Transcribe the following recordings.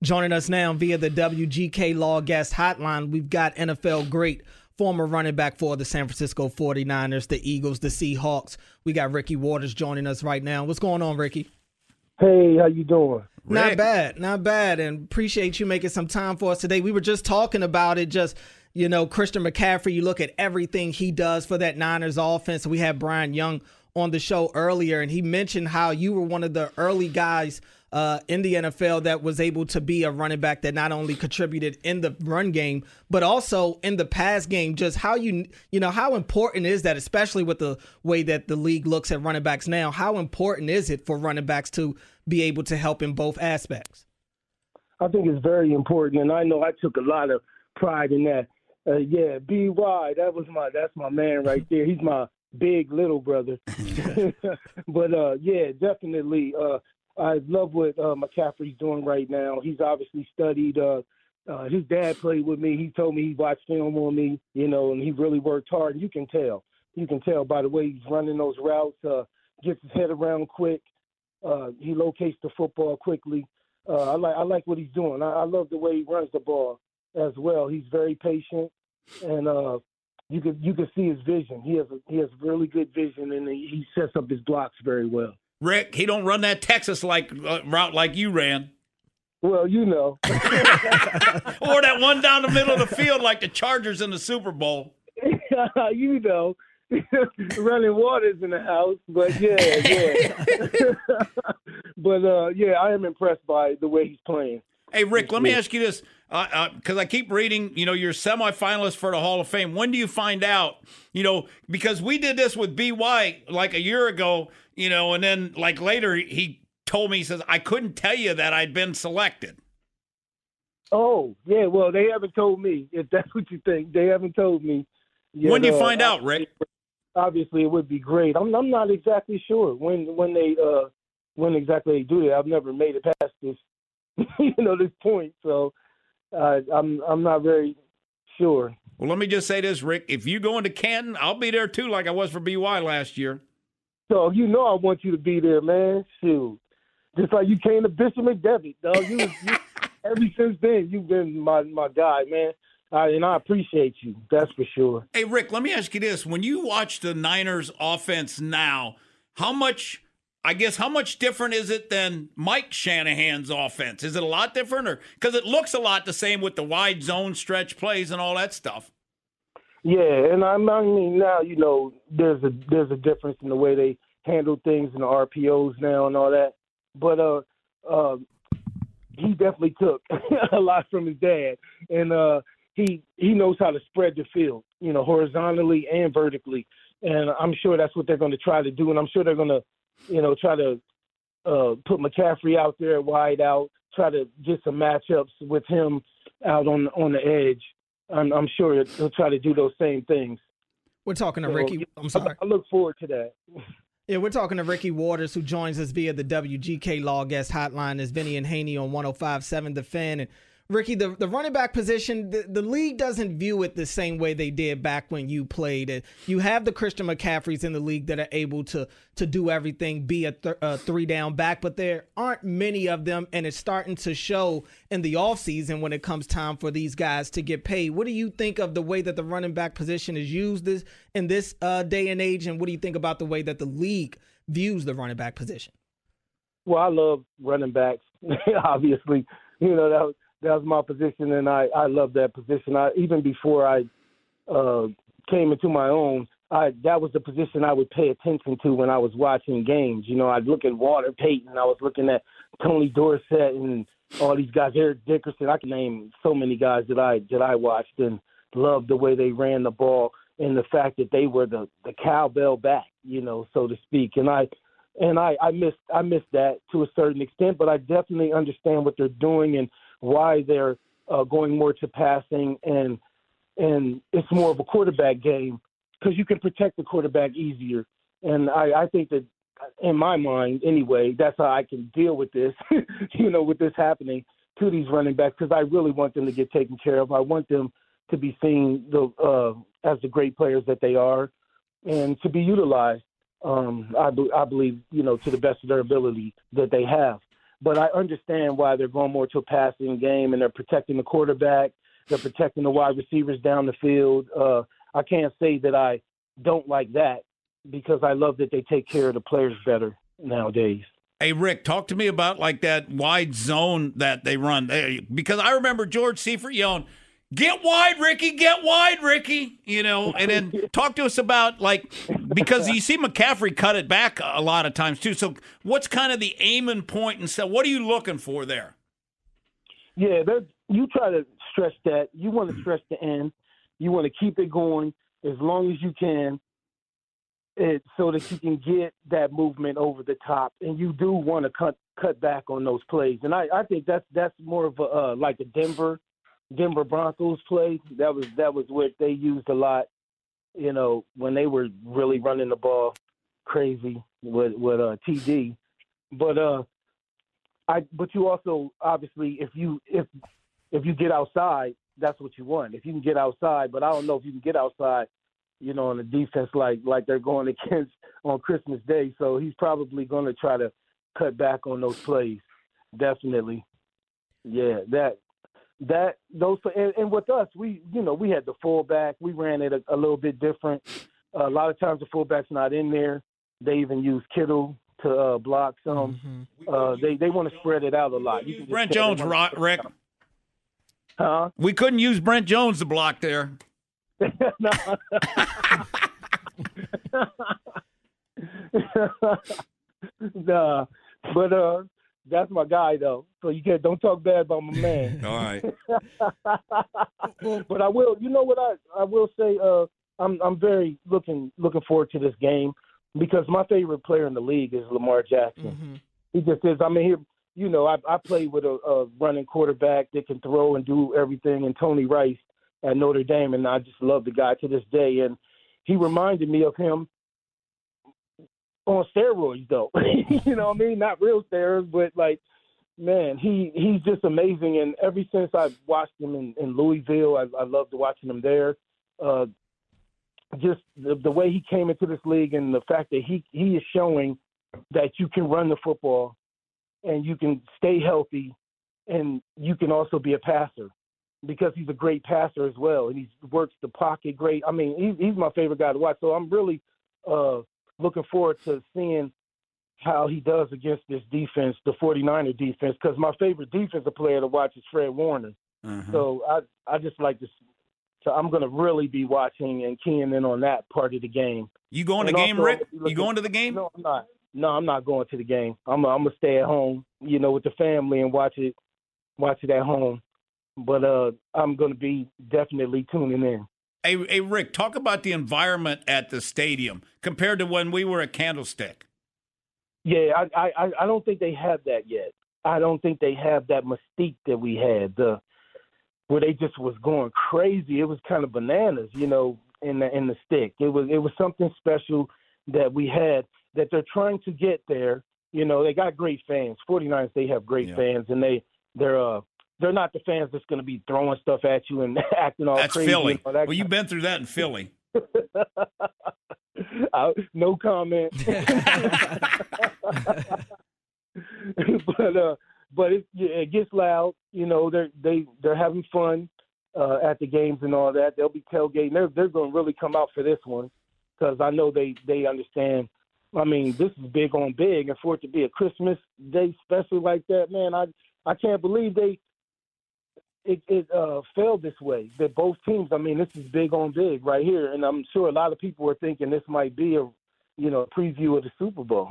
Joining us now via the WGK Law Guest Hotline, we've got NFL great former running back for the San Francisco 49ers, the Eagles, the Seahawks. We got Ricky Watters joining us right now. What's going on, Ricky? Hey, how you doing? Not bad, not bad, and appreciate you making some time for us today. We were just talking about it, just you know, Christian McCaffrey. You look at everything he does for that Niners offense. We had Bryant Young on the show earlier, and he mentioned how you were one of the early guys uh, in the NFL that was able to be a running back that not only contributed in the run game but also in the pass game. Just how you you know how important is that, especially with the way that the league looks at running backs now? How important is it for running backs to be able to help in both aspects? I think it's very important, and I know I took a lot of pride in that. Uh, yeah, BY that was my that's my man right there. He's my big little brother. but uh, yeah, definitely. Uh, I love what uh, McCaffrey's doing right now. He's obviously studied. Uh, uh, his dad played with me. He told me he watched film on me, you know, and he really worked hard. And you can tell. You can tell by the way he's running those routes. Uh, gets his head around quick. Uh, he locates the football quickly. Uh, I like I like what he's doing. I, I love the way he runs the ball as well. He's very patient, and uh, you can you can see his vision. He has a, he has really good vision, and he, he sets up his blocks very well. Rick, he don't run that Texas like uh, route like you ran. Well, you know. or that one down the middle of the field like the Chargers in the Super Bowl. you know. running waters in the house, but yeah, yeah. but uh, yeah, I am impressed by the way he's playing. Hey, Rick, let me ask you this because uh, uh, I keep reading, you know, you're semifinalist for the Hall of Fame. When do you find out? You know, because we did this with BY like a year ago, you know, and then like later he told me, he says, I couldn't tell you that I'd been selected. Oh, yeah. Well, they haven't told me. If that's what you think, they haven't told me. Yet. When do you find out, Rick? Obviously, it would be great. I'm, I'm not exactly sure when when they uh when exactly they do that. I've never made it past this, you know, this point. So uh, I'm I'm not very sure. Well, let me just say this, Rick. If you go into Canton, I'll be there too, like I was for BY last year. So you know I want you to be there, man. Shoot, just like you came to Bishop McDevitt, dog. You, you ever since then you've been my my guy, man. Uh, and I appreciate you. That's for sure. Hey, Rick, let me ask you this: When you watch the Niners' offense now, how much I guess how much different is it than Mike Shanahan's offense? Is it a lot different, or because it looks a lot the same with the wide zone stretch plays and all that stuff? Yeah, and I mean now you know there's a there's a difference in the way they handle things in the RPOs now and all that, but uh, uh he definitely took a lot from his dad, and uh, he he knows how to spread the field, you know, horizontally and vertically, and I'm sure that's what they're going to try to do, and I'm sure they're going to you know, try to uh, put McCaffrey out there wide out, try to get some matchups with him out on on the edge. I'm, I'm sure he'll try to do those same things. We're talking to so, Ricky. I'm sorry. I, I look forward to that. Yeah, we're talking to Ricky Watters, who joins us via the WGK Law Guest Hotline. Is Vinny and Haynie on 105.7 The Fan. And Ricky, the, the running back position, the, the league doesn't view it the same way they did back when you played. You have the Christian McCaffreys in the league that are able to to do everything, be a, th- a three down back, but there aren't many of them, and it's starting to show in the offseason when it comes time for these guys to get paid. What do you think of the way that the running back position is used this in this uh, day and age, and what do you think about the way that the league views the running back position? Well, I love running backs, obviously you know that was that was my position, and I I love that position. I even before I uh, came into my own, I that was the position I would pay attention to when I was watching games. You know, I'd look at Walter Payton, I was looking at Tony Dorsett, and all these guys, Eric Dickerson. I can name so many guys that I that I watched and loved the way they ran the ball and the fact that they were the the cowbell back, you know, so to speak. And I and I I missed I missed that to a certain extent, but I definitely understand what they're doing and why they're uh, going more to passing and and it's more of a quarterback game because you can protect the quarterback easier. And I, I think that in my mind, anyway, that's how I can deal with this, you know, with this happening to these running backs because I really want them to get taken care of. I want them to be seen the, uh, as the great players that they are and to be utilized. Um, I, be, I believe, you know, to the best of their ability that they have. But I understand why they're going more to a passing game and they're protecting the quarterback. They're protecting the wide receivers down the field. Uh, I can't say that I don't like that because I love that they take care of the players better nowadays. Hey Rick, talk to me about like that wide zone that they run. Because I remember George Seifert yelling, "Get wide, Ricky! Get wide, Ricky!" You know, and then talk to us about like because you see McCaffrey cut it back a lot of times too. So what's kind of the aim and point and stuff? What are you looking for there? Yeah, you try to stretch that. You want to stretch the end. You want to keep it going as long as you can it, so that you can get that movement over the top, and you do want to cut cut back on those plays. And I, I think that's that's more of a uh, like a Denver Denver Broncos play. That was that was what they used a lot. You know when they were really running the ball crazy with with uh, TD, but uh, I but you also obviously if you if if you get outside, that's what you want. If you can get outside, but I don't know if you can get outside you know, on the defense like like they're going against on Christmas Day. So he's probably going to try to cut back on those plays. Definitely, yeah. That that those and, and with us, we you know we had the fullback. We ran it a, a little bit different. Uh, a lot of times the fullback's not in there. They even use Kittle to uh, block some. Mm-hmm. Uh, they they want to spread it out a lot. You Brent Jones, Rick. Huh? We couldn't use Brent Jones to block there. nah, but uh, that's my guy though. So you can't don't talk bad about my man. All right. but I will. You know what I I will say. Uh, I'm I'm very looking looking forward to this game because my favorite player in the league is Lamar Jackson. Mm-hmm. He just is. I mean, he you know I I played with a, a running quarterback that can throw and do everything, and Tony Rice at Notre Dame, and I just love the guy to this day. And he reminded me of him on steroids, though. you know what I mean? Not real steroids, but like, man, he he's just amazing. And ever since I watched him in, in Louisville, I, I loved watching him there. Uh, just the, the way he came into this league and the fact that he he is showing that you can run the football and you can stay healthy and you can also be a passer because he's a great passer as well, and he works the pocket great. I mean, he's, he's my favorite guy to watch. So I'm really uh, looking forward to seeing how he does against this defense, the 49er defense, because my favorite defensive player to watch is Fred Warner. Mm-hmm. So I I just like to. So I'm going to really be watching and keying in on that part of the game. You going to the game, Rick? You going to the game? No, I'm not. No, I'm not going to the game. I'm I'm gonna stay at home, you know, with the family and watch it, watch it at home but uh, I'm going to be definitely tuning in. Hey, hey, Rick, talk about the environment at the stadium compared to when we were at Candlestick. Yeah, I, I, I don't think they have that yet. I don't think they have that mystique that we had. The where they just was going crazy. It was kind of bananas, you know, in the in the stick. It was it was something special that we had that they're trying to get there. You know, they got great fans. 49ers, they have great yeah. fans, and they they're uh they're not the fans that's going to be throwing stuff at you and acting all that's crazy. Philly. That well, you've been through that in Philly. uh, no comment. but uh, but it, it gets loud. You know, they're they they're having fun uh, at the games and all that. They'll be tailgating. They're they're going to really come out for this one because I know they they understand. I mean, this is big on big, and for it to be a Christmas Day special like that, man, I I can't believe they it, it uh, fell this way. That both teams, I mean, this is big on big right here, and I'm sure a lot of people are thinking this might be a, you know, preview of the Super Bowl.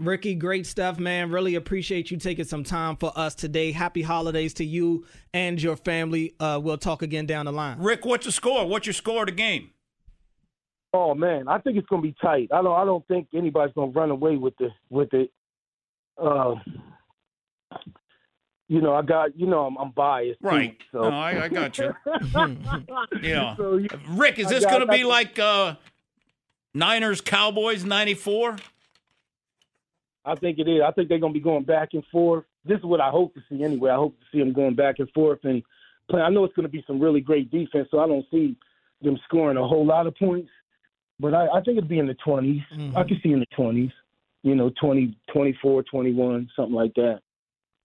Ricky, great stuff, man. Really appreciate you taking some time for us today. Happy holidays to you and your family. Uh, we'll talk again down the line. Rick, what's the score? What's your score of the game? Oh man, I think it's gonna be tight. I don't I don't think anybody's gonna run away with the with it. Uh, you know, I got you know I'm, I'm biased. Right. Too, so No, I, I got you. yeah. So, you- Rick, is this got- going to be like uh, Niners Cowboys '94? I think it is. I think they're going to be going back and forth. This is what I hope to see anyway. I hope to see them going back and forth and play. I know it's going to be some really great defense, so I don't see them scoring a whole lot of points. But I, I think it'll be in the 20s. Mm-hmm. I can see in the 20s, you know, 20, 24, 21, something like that.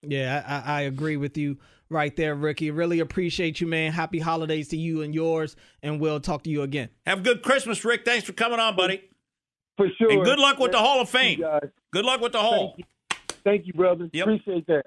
Yeah, I, I agree with you right there, Ricky. Really appreciate you, man. Happy holidays to you and yours, and we'll talk to you again. Have a good Christmas, Rick. Thanks for coming on, buddy. For sure. And good luck with the Hall of Fame. Good luck with the Hall. Thank you. Thank you, brother. Yep. Appreciate that.